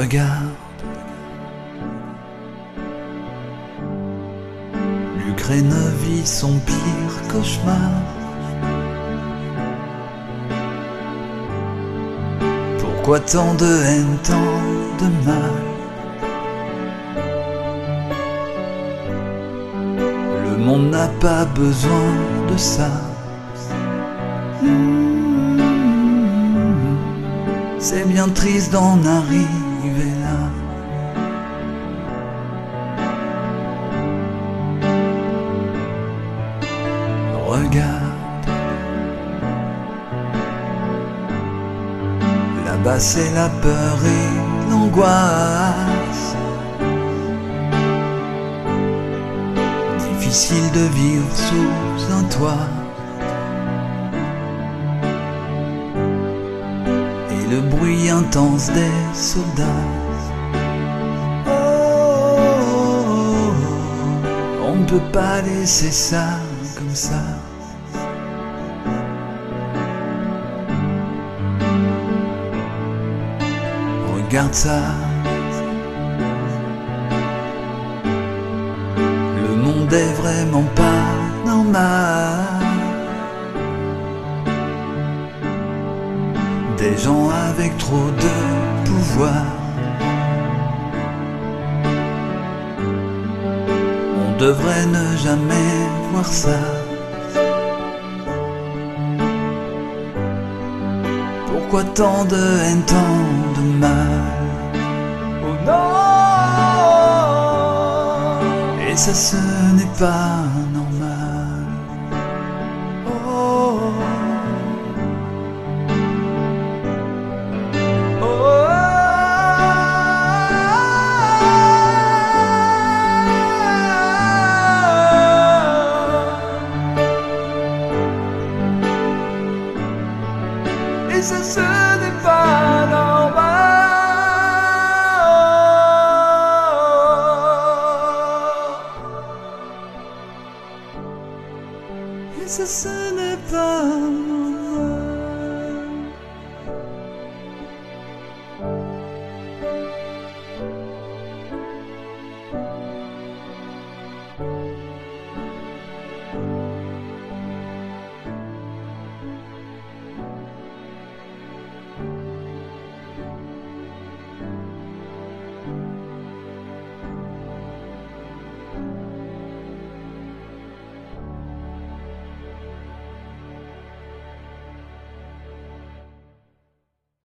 Regarde, l'Ukraine vit son pire cauchemar. Pourquoi tant de haine, tant de mal? Le monde n'a pas besoin de ça. C'est bien triste d'en arriver là. Regarde, là-bas c'est la peur et l'angoisse. Difficile de vivre sous un toit. Et le bruit intense des soldats. Oh, oh, oh, on ne peut pas laisser ça comme ça. Regarde ça. Le monde est vraiment pas normal. Des gens avec trop de pouvoir. On devrait ne jamais voir ça. Pourquoi tant de haine, tant de mal. Oh non. Et ça ce n'est pas It's a sunny 밤